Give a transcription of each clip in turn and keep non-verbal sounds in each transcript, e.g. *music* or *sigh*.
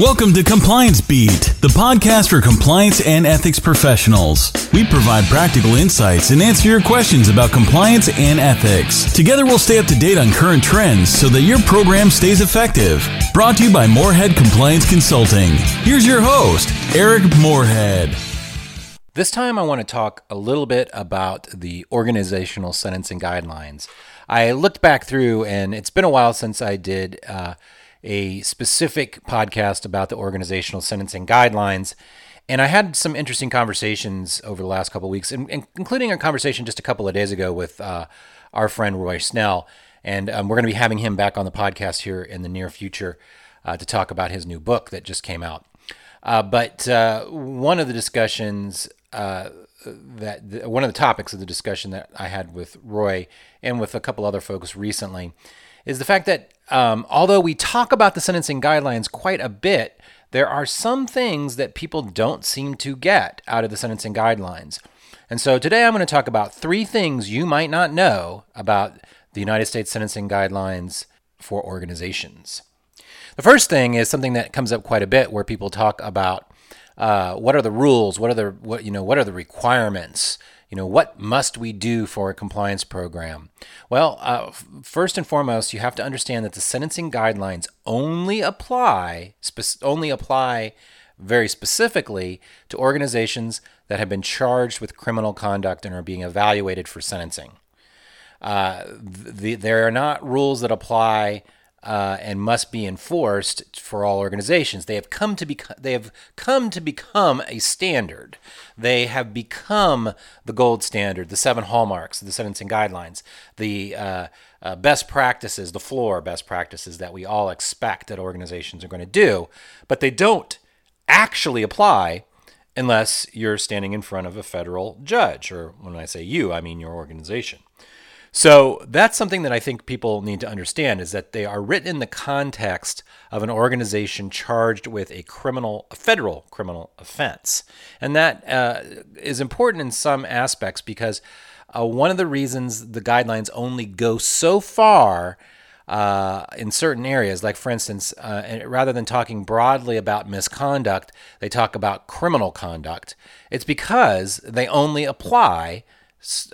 Welcome to Compliance Beat, the podcast for compliance and ethics professionals. We provide practical insights and answer your questions about compliance and ethics. Together, we'll stay up to date on current trends so that your program stays effective. Brought to you by Morehead Compliance Consulting. Here's your host, Eric Morehead. This time, I want to talk a little bit about the organizational sentencing guidelines. I looked back through, and it's been a while since I did. Uh, a specific podcast about the organizational sentencing guidelines. And I had some interesting conversations over the last couple of weeks, including a conversation just a couple of days ago with uh, our friend Roy Snell. And um, we're going to be having him back on the podcast here in the near future uh, to talk about his new book that just came out. Uh, but uh, one of the discussions uh, that the, one of the topics of the discussion that I had with Roy and with a couple other folks recently is the fact that um, although we talk about the sentencing guidelines quite a bit, there are some things that people don't seem to get out of the sentencing guidelines. And so today I'm going to talk about three things you might not know about the United States sentencing guidelines for organizations. The first thing is something that comes up quite a bit where people talk about uh, what are the rules, what are the what you know, what are the requirements you know, what must we do for a compliance program? Well, uh, first and foremost, you have to understand that the sentencing guidelines only apply spe- only apply very specifically to organizations that have been charged with criminal conduct and are being evaluated for sentencing. Uh, the, there are not rules that apply uh, and must be enforced for all organizations. They have come to become they have come to become a standard. They have become the gold standard, the seven hallmarks, the sentencing guidelines, the uh, uh, best practices, the floor best practices that we all expect that organizations are going to do, but they don't actually apply unless you're standing in front of a federal judge, or when I say you, I mean your organization. So that's something that I think people need to understand is that they are written in the context of an organization charged with a criminal, a federal criminal offense. And that uh, is important in some aspects because uh, one of the reasons the guidelines only go so far uh, in certain areas, like for instance, uh, rather than talking broadly about misconduct, they talk about criminal conduct. It's because they only apply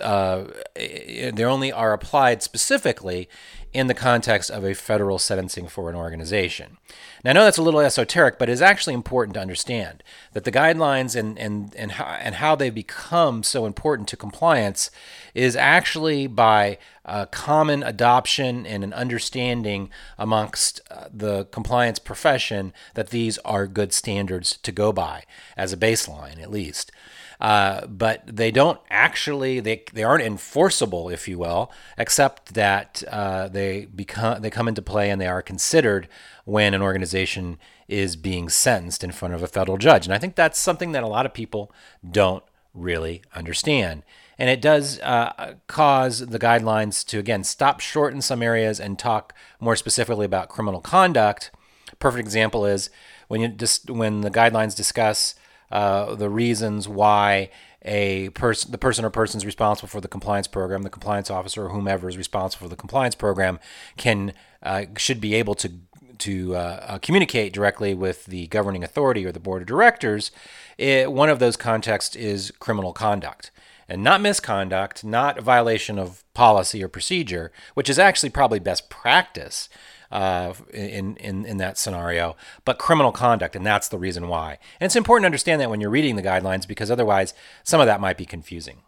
uh, they only are applied specifically in the context of a federal sentencing for an organization. Now, I know that's a little esoteric, but it's actually important to understand that the guidelines and, and, and, how, and how they become so important to compliance is actually by uh, common adoption and an understanding amongst uh, the compliance profession that these are good standards to go by, as a baseline at least. Uh, but they don't actually they, they aren't enforceable, if you will, except that uh, they become they come into play and they are considered when an organization is being sentenced in front of a federal judge. And I think that's something that a lot of people don't really understand. And it does uh, cause the guidelines to, again, stop short in some areas and talk more specifically about criminal conduct. Perfect example is when you just when the guidelines discuss uh, the reasons why a person, the person or persons responsible for the compliance program, the compliance officer or whomever is responsible for the compliance program, can uh, should be able to to uh, uh, communicate directly with the governing authority or the board of directors. It, one of those contexts is criminal conduct. And not misconduct, not violation of policy or procedure, which is actually probably best practice uh, in, in, in that scenario, but criminal conduct, and that's the reason why. And it's important to understand that when you're reading the guidelines because otherwise some of that might be confusing.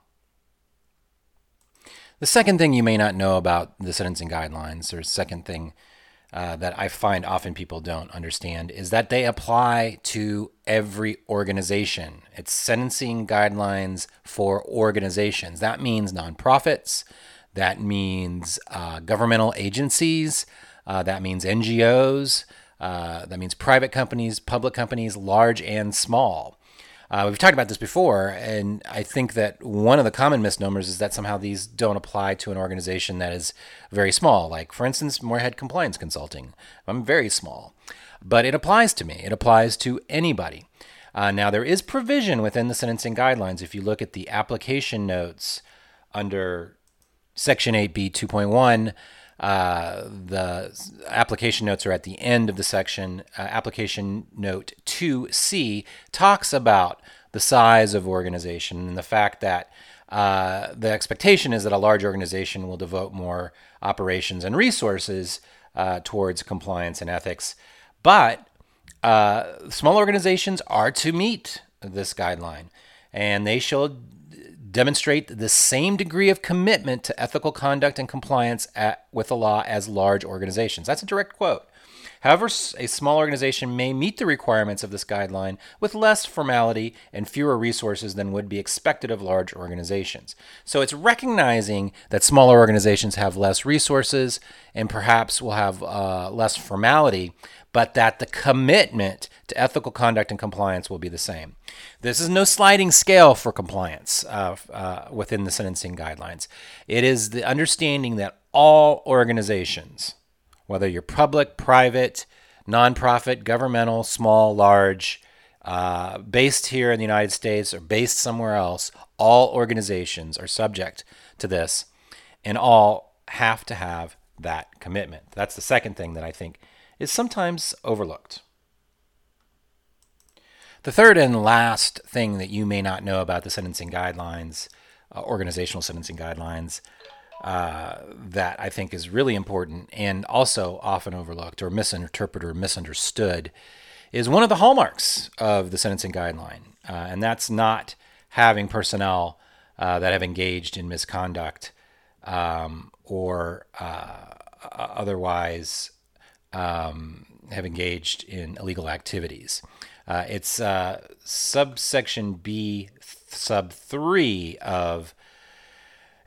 The second thing you may not know about the sentencing guidelines, or second thing uh, that I find often people don't understand, is that they apply to every organization. It's sentencing guidelines for organizations. That means nonprofits, that means uh, governmental agencies, uh, that means NGOs. Uh, that means private companies, public companies, large and small. Uh, we've talked about this before, and I think that one of the common misnomers is that somehow these don't apply to an organization that is very small. Like, for instance, Morehead Compliance Consulting. I'm very small, but it applies to me. It applies to anybody. Uh, now, there is provision within the sentencing guidelines. If you look at the application notes under Section 8B 2.1, uh, the application notes are at the end of the section. Uh, application note 2C talks about the size of organization and the fact that uh, the expectation is that a large organization will devote more operations and resources uh, towards compliance and ethics. But uh, small organizations are to meet this guideline, and they shall demonstrate the same degree of commitment to ethical conduct and compliance at, with the law as large organizations. That's a direct quote. However, a small organization may meet the requirements of this guideline with less formality and fewer resources than would be expected of large organizations. So it's recognizing that smaller organizations have less resources and perhaps will have uh, less formality, but that the commitment to ethical conduct and compliance will be the same. This is no sliding scale for compliance uh, uh, within the sentencing guidelines. It is the understanding that all organizations, whether you're public, private, nonprofit, governmental, small, large, uh, based here in the United States or based somewhere else, all organizations are subject to this and all have to have that commitment. That's the second thing that I think is sometimes overlooked. The third and last thing that you may not know about the sentencing guidelines, uh, organizational sentencing guidelines, uh, that I think is really important and also often overlooked or misinterpreted or misunderstood is one of the hallmarks of the sentencing guideline. Uh, and that's not having personnel uh, that have engaged in misconduct um, or uh, otherwise um, have engaged in illegal activities. Uh, it's uh, subsection B sub 3 of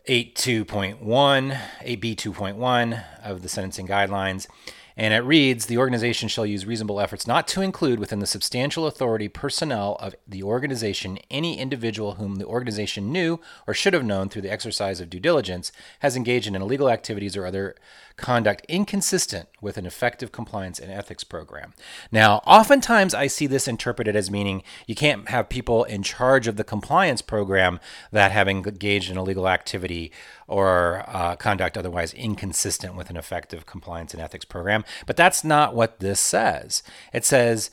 82.1, 8B2.1 of the sentencing guidelines. And it reads The organization shall use reasonable efforts not to include within the substantial authority personnel of the organization any individual whom the organization knew or should have known through the exercise of due diligence has engaged in illegal activities or other conduct inconsistent with an effective compliance and ethics program. Now, oftentimes I see this interpreted as meaning you can't have people in charge of the compliance program that have engaged in illegal activity or uh, conduct otherwise inconsistent with an effective compliance and ethics program. But that's not what this says. It says,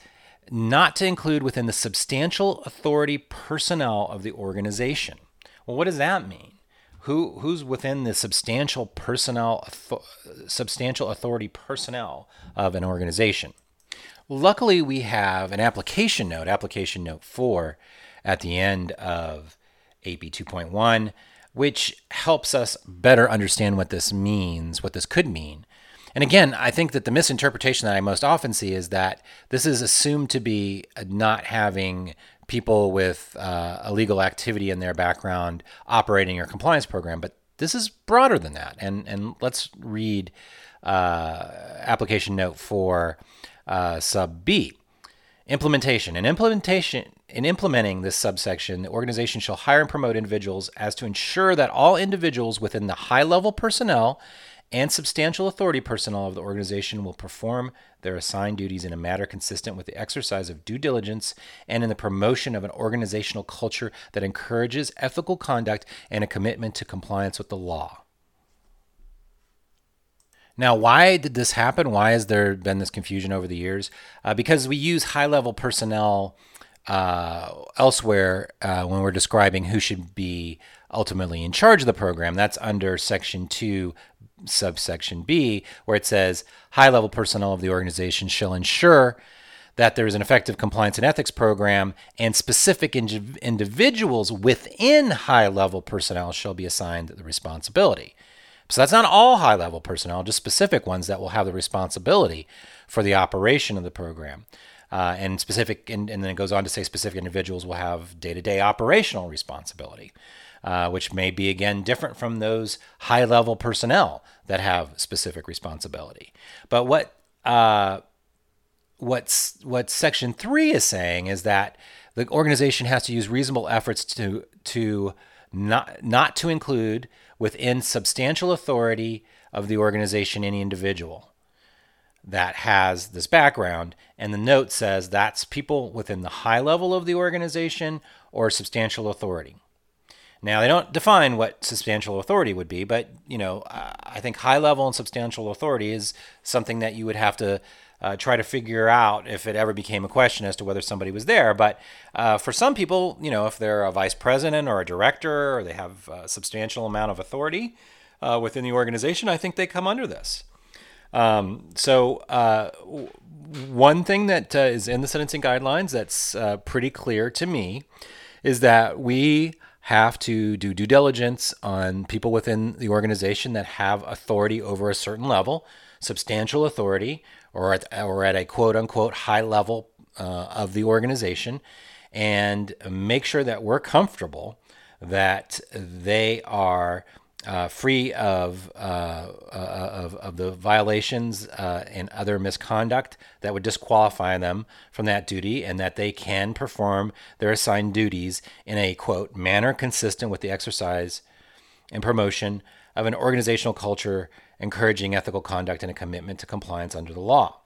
not to include within the substantial authority personnel of the organization. Well, what does that mean? who who's within the substantial personnel substantial authority personnel of an organization. Luckily, we have an application note, application note 4 at the end of 8B 2.1, which helps us better understand what this means, what this could mean. And again, I think that the misinterpretation that I most often see is that this is assumed to be not having people with uh, illegal activity in their background operating your compliance program, but this is broader than that. And and let's read uh, application note four uh, sub B. Implementation. In implementation in implementing this subsection, the organization shall hire and promote individuals as to ensure that all individuals within the high level personnel and substantial authority personnel of the organization will perform their assigned duties in a manner consistent with the exercise of due diligence and in the promotion of an organizational culture that encourages ethical conduct and a commitment to compliance with the law. Now, why did this happen? Why has there been this confusion over the years? Uh, because we use high level personnel uh, elsewhere uh, when we're describing who should be ultimately in charge of the program. That's under Section 2, subsection B, where it says high level personnel of the organization shall ensure that there is an effective compliance and ethics program, and specific in- individuals within high level personnel shall be assigned the responsibility. So that's not all high level personnel, just specific ones that will have the responsibility for the operation of the program. Uh, and specific, and, and then it goes on to say specific individuals will have day to day operational responsibility uh, which may be again different from those high level personnel that have specific responsibility. But what uh, what's what Section Three is saying is that the organization has to use reasonable efforts to to not not to include within substantial authority of the organization any individual that has this background and the note says that's people within the high level of the organization or substantial authority Now, they don't define what substantial authority would be, but you know, I think high level and substantial authority is something that you would have to uh, try to figure out if it ever became a question as to whether somebody was there. But uh, for some people, you know, if they're a vice president or a director or they have a substantial amount of authority uh, within the organization, I think they come under this. Um, so, uh, one thing that uh, is in the sentencing guidelines that's uh, pretty clear to me is that we have to do due diligence on people within the organization that have authority over a certain level, substantial authority, or at, or at a quote unquote high level uh, of the organization, and make sure that we're comfortable that they are uh, free of, uh, uh, of, of the violations uh, and other misconduct that would disqualify them from that duty, and that they can perform their assigned duties in a quote manner consistent with the exercise and promotion of an organizational culture encouraging ethical conduct and a commitment to compliance under the law.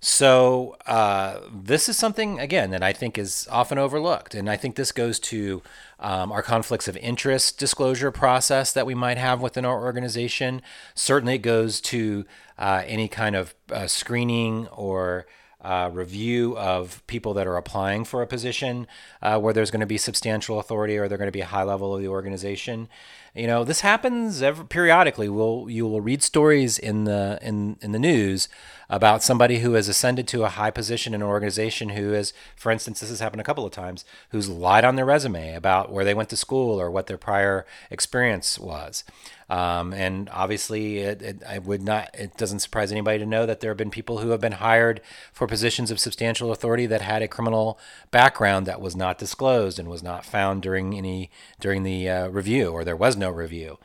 So uh, this is something again that I think is often overlooked, and I think this goes to um, our conflicts of interest disclosure process that we might have within our organization. Certainly, it goes to uh, any kind of uh, screening or uh, review of people that are applying for a position uh, where there's going to be substantial authority or they're going to be a high level of the organization. You know, this happens every, periodically. We'll you will read stories in the in in the news about somebody who has ascended to a high position in an organization who is, for instance, this has happened a couple of times, who's lied on their resume about where they went to school or what their prior experience was. Um, and obviously, it, it, I would not. It doesn't surprise anybody to know that there have been people who have been hired for positions of substantial authority that had a criminal background that was not disclosed and was not found during any during the uh, review, or there was no review.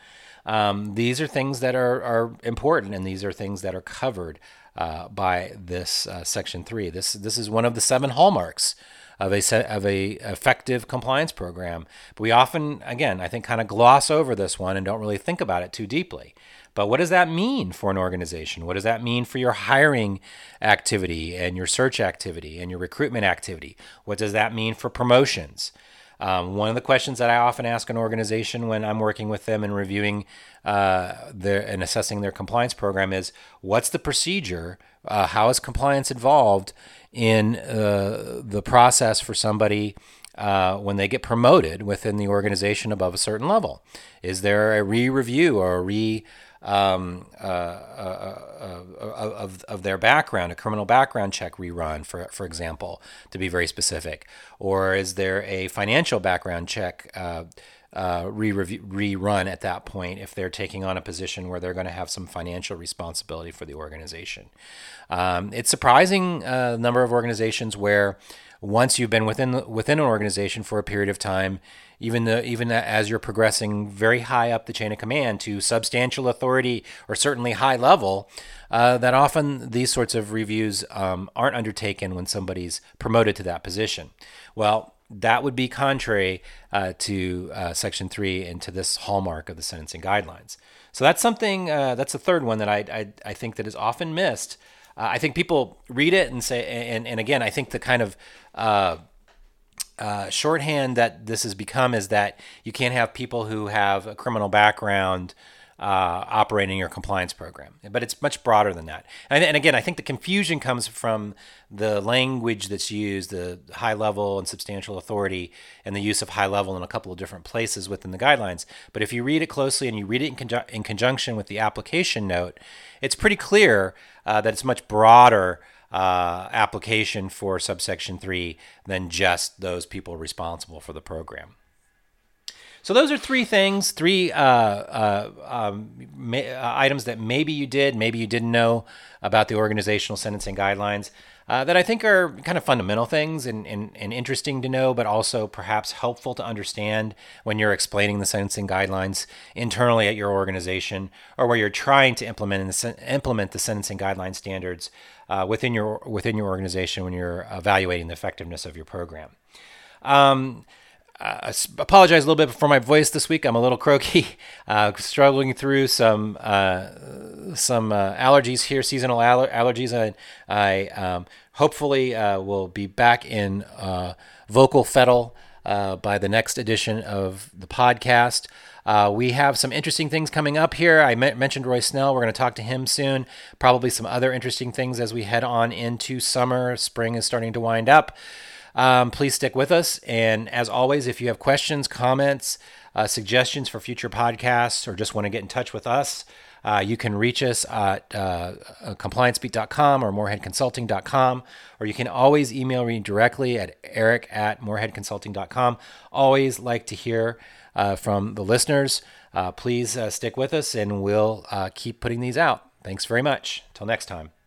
Um, these are things that are, are important, and these are things that are covered uh, by this uh, Section Three. This this is one of the seven hallmarks of a set of a effective compliance program. But we often, again, I think, kind of gloss over this one and don't really think about it too deeply. But what does that mean for an organization? What does that mean for your hiring activity and your search activity and your recruitment activity? What does that mean for promotions? Um, one of the questions that I often ask an organization when I'm working with them and reviewing uh, their and assessing their compliance program is, what's the procedure? Uh, how is compliance involved in uh, the process for somebody uh, when they get promoted within the organization above a certain level? Is there a re-review or a re um, uh, uh, uh, of, of their background, a criminal background check rerun, for, for example, to be very specific? Or is there a financial background check uh, uh, re rerun at that point if they're taking on a position where they're going to have some financial responsibility for the organization? Um, it's surprising uh, number of organizations where once you've been within within an organization for a period of time, even the even as you're progressing very high up the chain of command to substantial authority or certainly high level, uh, that often these sorts of reviews um, aren't undertaken when somebody's promoted to that position. Well, that would be contrary uh, to uh, Section 3 and to this hallmark of the sentencing guidelines. So that's something, uh, that's the third one that I, I, I, think that is often missed uh, I think people read it and say, and, and again, I think the kind of uh, uh, shorthand that this has become is that you can't have people who have a criminal background uh, operating your compliance program. But it's much broader than that. And, and, again, I think the confusion comes from the language that's used, the high level and substantial authority, and the use of high level in a couple of different places within the guidelines. But if you read it closely and you read it in, conju- in conjunction with the application note, it's pretty clear uh, that it's much broader. Uh, application for subsection 3 than just those people responsible for the program. So those are three things, three uh, uh, um, ma- uh, items that maybe you did, maybe you didn't know about the organizational sentencing guidelines uh, that I think are kind of fundamental things and, and, and, interesting to know, but also perhaps helpful to understand when you're explaining the sentencing guidelines internally at your organization or where you're trying to implement the, implement the sentencing guideline standards uh, within your within your organization when you're evaluating the effectiveness of your program. Um, uh, apologize a little bit for my voice this week. I'm a little croaky, *laughs* uh, struggling through some uh, some uh, allergies here, seasonal aller- allergies. I, I um, hopefully uh, will be back in uh, vocal fettle by the next edition of the podcast. We have some interesting things coming up here. I me- mentioned Roy Snell. We're going to talk to him soon. Probably some other interesting things as we head on into summer. Spring is starting to wind up. Um, please stick with us. And as always, if you have questions, comments, uh, suggestions for future podcasts, or just want to get in touch with us, uh, you can reach us at uh, compliancebeat.com or moreheadconsulting.com, or you can always email me directly at eric at moreheadconsulting.com. Always like to hear uh, from the listeners. Uh, please uh, stick with us and we'll uh, keep putting these out. Thanks very much. Till next time.